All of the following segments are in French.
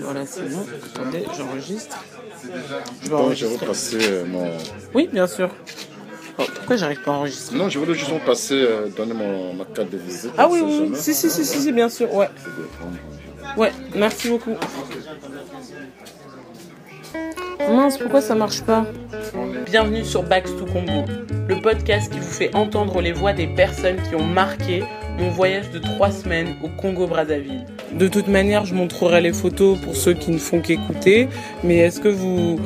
Voilà, c'est bon. Attendez, j'enregistre. Je vais je vais passer euh, mon. Oui, bien sûr. Oh, pourquoi j'arrive pas à enregistrer? Non, je voulais juste passer, euh, donner mon, ma carte de visite. Ah oui, oui, si, si, si, si, bien sûr, ouais. Ouais, merci beaucoup. Mince, pourquoi ça marche pas? Bienvenue sur Backs to Congo, le podcast qui vous fait entendre les voix des personnes qui ont marqué mon voyage de trois semaines au Congo-Brazzaville. De toute manière, je montrerai les photos pour ceux qui ne font qu'écouter, mais est-ce que vous...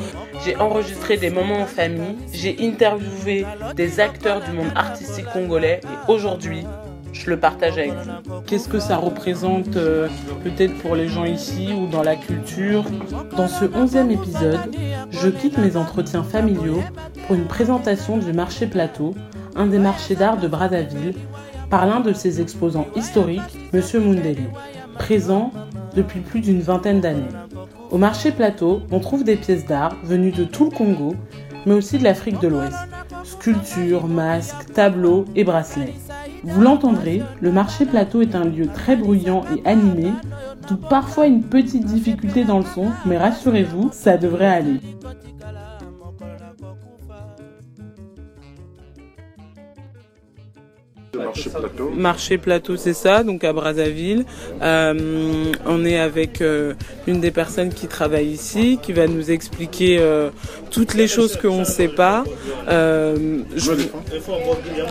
J'ai enregistré des moments en famille, j'ai interviewé des acteurs du monde artistique congolais et aujourd'hui, je le partage avec vous. Qu'est-ce que ça représente euh, peut-être pour les gens ici ou dans la culture? Dans ce onzième épisode, je quitte mes entretiens familiaux pour une présentation du marché plateau, un des marchés d'art de Brazzaville, par l'un de ses exposants historiques, M. Mundele, présent depuis plus d'une vingtaine d'années. Au marché plateau, on trouve des pièces d'art venues de tout le Congo, mais aussi de l'Afrique de l'Ouest. Sculptures, masques, tableaux et bracelets. Vous l'entendrez, le marché plateau est un lieu très bruyant et animé, d'où parfois une petite difficulté dans le son, mais rassurez-vous, ça devrait aller. Marché Plateau. Marché Plateau, c'est ça, donc à Brazzaville. Euh, on est avec euh, une des personnes qui travaille ici, qui va nous expliquer euh, toutes les choses qu'on ne sait pas. Je...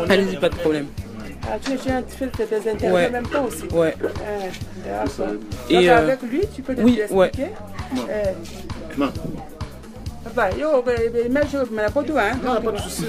Allez-y, pas de problème. Ah, tu, tu, fais tes interviews ouais. en même temps aussi Ouais. Et Donc, avec lui, tu peux oui, lui expliquer ouais. Non. Papa, yo, mais je me la photo, hein. Non, pas de souci.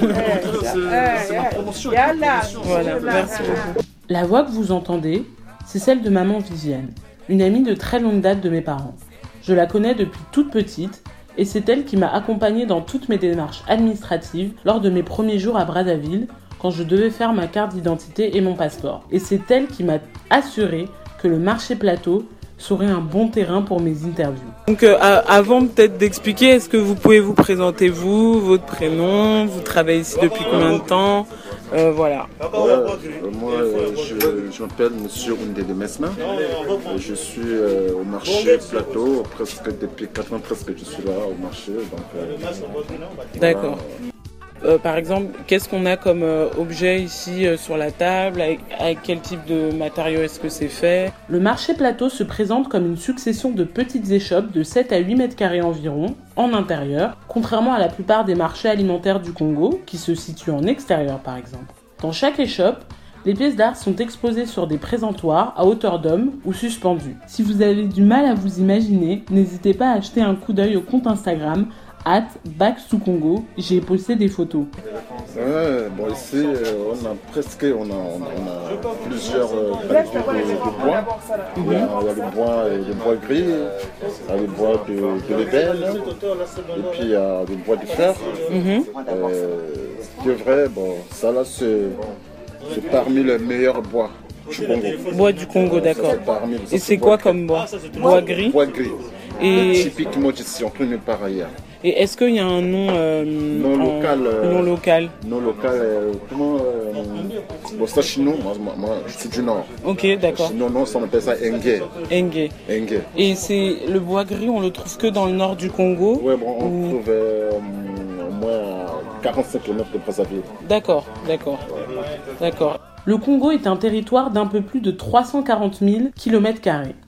C'est ma promotion. Yalla. Voilà, merci beaucoup. La voix que vous entendez, c'est celle de maman Viviane, une amie de très longue date de mes parents. Je la connais depuis toute petite et c'est elle qui m'a accompagnée dans toutes mes démarches administratives lors de mes premiers jours à Brazzaville quand je devais faire ma carte d'identité et mon passeport. Et c'est elle qui m'a assuré que le marché plateau serait un bon terrain pour mes interviews. Donc euh, avant peut-être d'expliquer, est-ce que vous pouvez vous présenter vous, votre prénom, vous travaillez ici depuis combien de temps euh, Voilà. Euh, moi, je, je m'appelle Monsieur Oundé Mesma. Je suis euh, au marché plateau presque depuis 4 ans presque je suis là au marché. D'accord. Euh, par exemple, qu'est-ce qu'on a comme euh, objet ici euh, sur la table? Avec, quel type de matériaux est-ce que c'est fait? Le marché plateau se présente comme une succession de petites échoppes de 7 à 8 mètres carrés environ, en intérieur, contrairement à la plupart des marchés alimentaires du Congo, qui se situent en extérieur par exemple. Dans chaque échoppe, les pièces d'art sont exposées sur des présentoirs à hauteur d'homme ou suspendues. Si vous avez du mal à vous imaginer, n'hésitez pas à acheter un coup d'œil au compte Instagram at Back sous Congo, j'ai posté des photos. Ouais, bon ici euh, on a presque on a, on a, on a plusieurs euh, qualités de, de, bois. Il y, a, il y a le bois, le bois gris, il y a le bois de, de l'ébène, et puis il y a le bois de fer. Mm -hmm. euh, ce qui est vrai, bon, ça là c'est parmi les meilleurs bois. Du Congo. Bois du Congo, d'accord. Et c'est quoi comme bois Bois gris Bois gris. Et... Typiquement d'ici, on peut nulle part ailleurs. Et est-ce qu'il y a un nom euh, non en... local euh, Non local. Non local. Euh, comment Bon, ça chez nous, moi, moi, je suis du nord. Ok, d'accord. Non, non, ça on appelle ça Engue. Engue. Engue. Et c'est le bois gris, on le trouve que dans le nord du Congo Oui, bon, on ou... trouve au moins à 45 km de Brazzaville. D'accord, d'accord. D'accord. Le Congo est un territoire d'un peu plus de 340 000 km.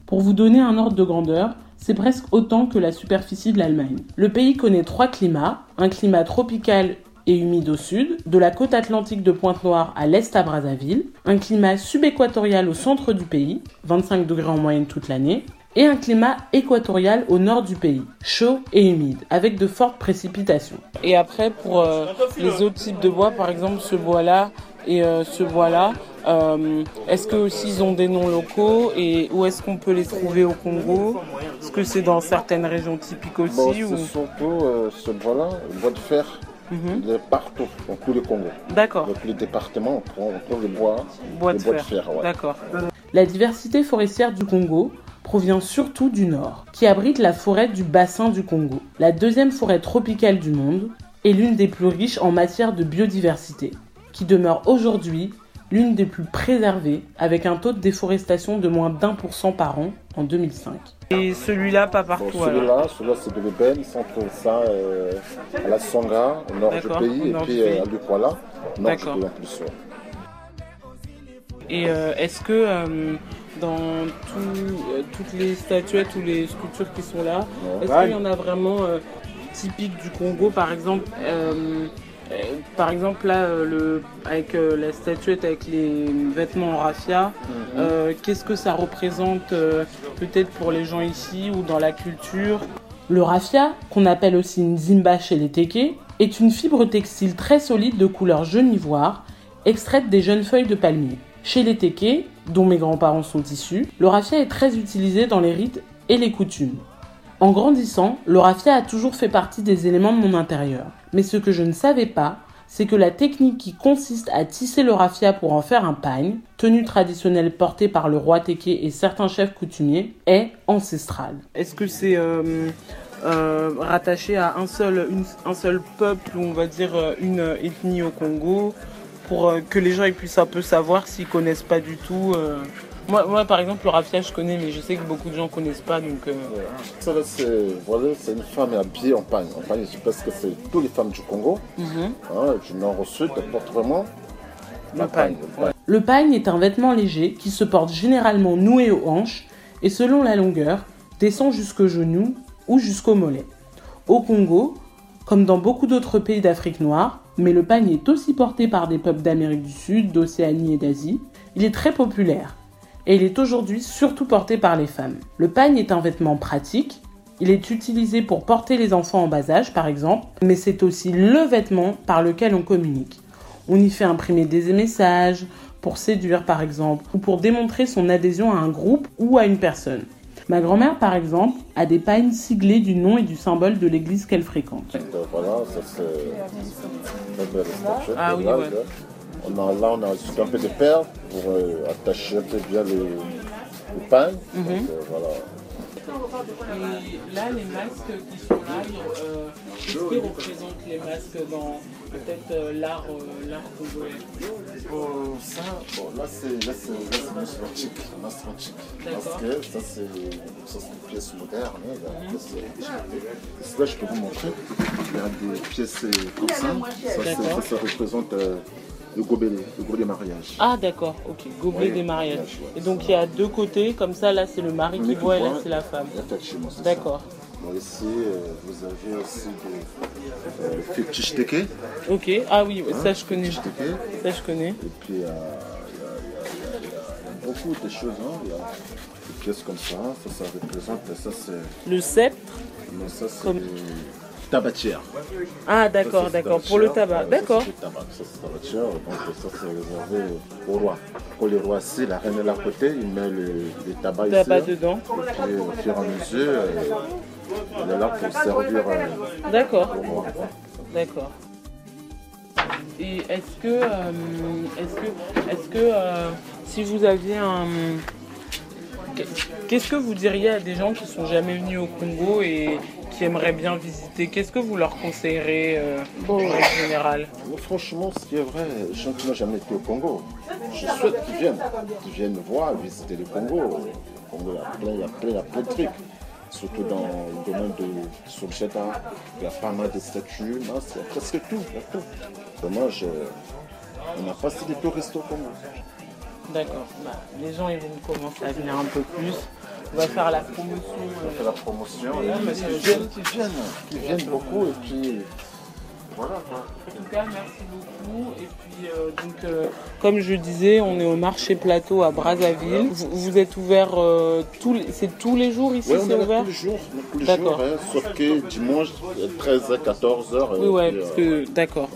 Pour vous donner un ordre de grandeur, c'est presque autant que la superficie de l'Allemagne. Le pays connaît trois climats, un climat tropical et humide au sud, de la côte atlantique de Pointe-Noire à l'est à Brazzaville, un climat subéquatorial au centre du pays, 25 degrés en moyenne toute l'année, et un climat équatorial au nord du pays, chaud et humide, avec de fortes précipitations. Et après, pour euh, les autres types de bois, par exemple ce bois-là et euh, ce bois-là, euh, est-ce que aussi ils ont des noms locaux et où est-ce qu'on peut les trouver au Congo? Est-ce que c'est dans certaines régions typiques aussi bon, ou... C'est surtout euh, ce bois-là, le bois de fer. Mm -hmm. Il est partout, dans tout le Congo. D'accord. Dans tous les départements, on trouve, on trouve le bois, bois le de bois fer. de fer ouais. D'accord. La diversité forestière du Congo provient surtout du nord, qui abrite la forêt du bassin du Congo, la deuxième forêt tropicale du monde et l'une des plus riches en matière de biodiversité, qui demeure aujourd'hui l'une des plus préservées, avec un taux de déforestation de moins d'un pour cent par an en 2005. Et celui-là, pas partout celui-là, celui-là c'est de l'ébène, ils sont trouve ça euh, à la Songa, au nord du pays, et puis du euh, pays. à Lukwala, nord du pays en plus. ouais. Et euh, est-ce que euh, dans tout- euh, toutes les statuettes ou les sculptures qui sont là, Ouais. est-ce qu'il y en a vraiment euh, typiques du Congo Par exemple, par exemple là, euh, le, avec euh, la statuette avec les vêtements en raffia, euh, qu'est-ce que ça représente euh, peut-être pour les gens ici ou dans la culture? Le raffia, qu'on appelle aussi une zimba chez les Teke, est une fibre textile très solide de couleur jaune ivoire, extraite des jeunes feuilles de palmier. Chez les Teke, dont mes grands-parents sont issus, le raffia est très utilisé dans les rites et les coutumes. En grandissant, le raffia a toujours fait partie des éléments de mon intérieur. Mais ce que je ne savais pas, c'est que la technique qui consiste à tisser le raffia pour en faire un pagne, tenue traditionnelle portée par le roi Teke et certains chefs coutumiers, est ancestrale. Est-ce que c'est euh, euh, rattaché à un seul, peuple ou on va dire euh, une ethnie au Congo pour que les gens puissent un peu savoir s'ils connaissent pas du tout. Moi, moi, par exemple, le raffia, je connais, mais je sais que beaucoup de gens connaissent pas, donc... euh, Ouais. Ça, là, c'est voilà, c'est une femme habillée en pagne. En pagne, je pense que c'est toutes les femmes du Congo, mhm. hein, du nord au sud, elles portent vraiment Le pagne, le pagne. Le pagne est un vêtement léger qui se porte généralement noué aux hanches et selon la longueur, descend jusqu'au genou ou jusqu'au mollet. Au Congo, comme dans beaucoup d'autres pays d'Afrique noire, mais le pagne est aussi porté par des peuples d'Amérique du Sud, d'Océanie et d'Asie, il est très populaire et il est aujourd'hui surtout porté par les femmes. Le pagne est un vêtement pratique, il est utilisé pour porter les enfants en bas âge par exemple, mais c'est aussi le vêtement par lequel on communique. On y fait imprimer des messages, pour séduire par exemple, ou pour démontrer son adhésion à un groupe ou à une personne. Ma grand-mère par exemple a des pagnes siglées du nom et du symbole de l'église qu'elle fréquente. Voilà, ça c'est la belle statuette. Ah oui, là, ouais. On a, là, on a juste un peu de perles pour euh, attacher un peu bien. Donc, euh, voilà. Et là, les masques qui sont là, euh, qu'est-ce qui représente les masques dans peut-être euh, l'art l'art congolais? Bon, ça, bon, là c'est là c'est là, c'est masque antique, masque antique. Parce que ça c'est ça c'est une pièce moderne. pièce, euh, et Là je peux vous montrer. Il y a des pièces euh, comme ça. Ça, ça, ça représente euh, le gobelet, le gobelet mariage. Ah d'accord, ok, gobelet des mariages. ouais. Et donc il y a deux côtés, comme ça là c'est le mari qui voit et là c'est la femme. D'accord. Bon, ici, euh, vous avez aussi des euh, le teke. Ok, ah oui, ça je connais. Ça je connais. Et puis, il y a, y y y beaucoup de choses. hein. Il y a des pièces comme ça. Ça, ça représente. Ça, c'est. Le sceptre. non, ça, c'est Comme- des tabatières. Ah d'accord, d'accord, pour le tabatière. tabac. D'accord. Ça, c'est tabatière. Donc, ça, c'est réservé au roi. Quand le roi assis, la reine est là à côté, il met le, les tabacs Tabac ici. dedans. Et au fur et à mesure, euh, elle est là pour servir euh, D'accord, au roi. d'accord. Et est-ce que, euh, est-ce que, est-ce que, euh, si vous aviez un, qu'est-ce que vous diriez à des gens qui sont jamais venus au Congo et qui aimeraient bien visiter Qu'est-ce que vous leur conseillerez euh, en général franchement, ce qui est vrai, les gens qui n'ont jamais été au Congo, je souhaite qu'ils viennent, qu'ils viennent voir, visiter le Congo. Au Congo, il y a plein, il y a plein, il y a plein de trucs. Surtout dans le domaine de Solcheta, il y a pas mal de statues, non, c'est- il y a presque tout, il y a tout. Vraiment, je- on n'a pas si de touristes au Congo. D'accord. Bah, les gens ils vont commencer à venir un peu plus. On va faire la promotion. On euh, fait la promotion, mais qu'ils viennent, qu'ils viennent, qu'ils viennent beaucoup, et puis voilà quoi. En tout cas, merci beaucoup. Et puis, euh, donc, euh, comme je disais, on est au marché plateau à Brazzaville. Vous, vous êtes ouvert euh, tous les, c'est tous les jours ici, c'est ouvert tous les jours, tous les D'accord. jours, hein, sauf que dimanche, 13h, 14h. Oui, ouais, parce que d'accord.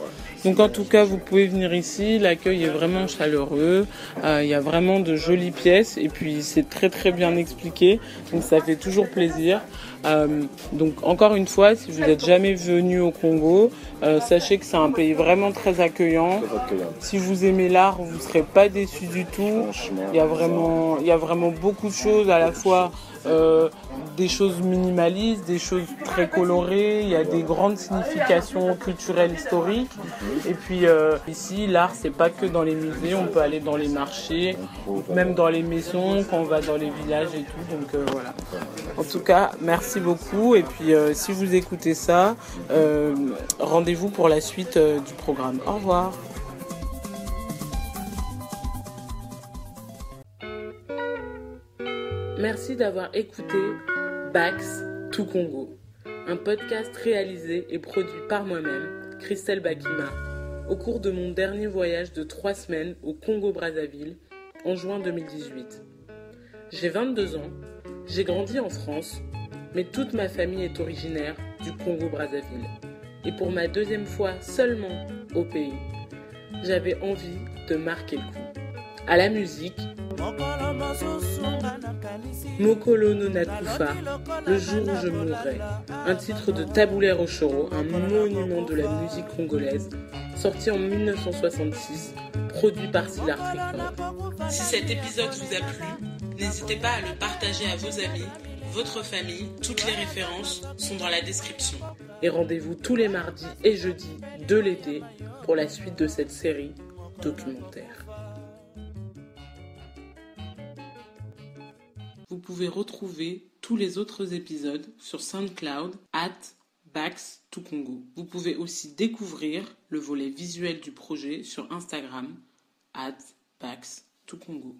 Donc en tout cas, vous pouvez venir ici. L'accueil est vraiment chaleureux. Euh, Il y a vraiment de jolies pièces et puis c'est très très bien expliqué. Donc ça fait toujours plaisir. Euh, donc encore une fois, si vous n'êtes jamais venu au Congo, euh, sachez que c'est un pays vraiment très accueillant. Si vous aimez l'art, vous ne serez pas déçus du tout. Il y a vraiment, il y a vraiment beaucoup de choses à la fois euh, des choses minimalistes, des choses très colorées, il y a des grandes significations culturelles historiques. Et puis ici, l'art, c'est pas que dans les musées, on peut aller dans les marchés, même dans les maisons, quand on va dans les villages et tout. Donc voilà. En tout cas, merci beaucoup. Et puis si vous écoutez ça, rendez-vous pour la suite du programme. Au revoir. Merci d'avoir écouté Bax to Congo, un podcast réalisé et produit par moi-même, Christelle Bakima, au cours de mon dernier voyage de trois semaines au Congo-Brazzaville en juin 2018. J'ai 22 ans, j'ai grandi en France, mais toute ma famille est originaire du Congo-Brazzaville. Et pour ma deuxième fois seulement au pays, j'avais envie de marquer le coup. À la musique, Mokolo no Nakufa, Le jour où je mourrai, un titre de Taboulé Rochoro, un monument de la musique congolaise, sorti en 1966, produit par Silar Si cet épisode vous a plu, n'hésitez pas à le partager à vos amis, votre famille, toutes les références sont dans la description. Et rendez-vous tous les mardis et jeudis de l'été pour la suite de cette série documentaire. Vous pouvez retrouver tous les autres épisodes sur SoundCloud at Bax to Congo. Vous pouvez aussi découvrir le volet visuel du projet sur Instagram at Bax to Congo.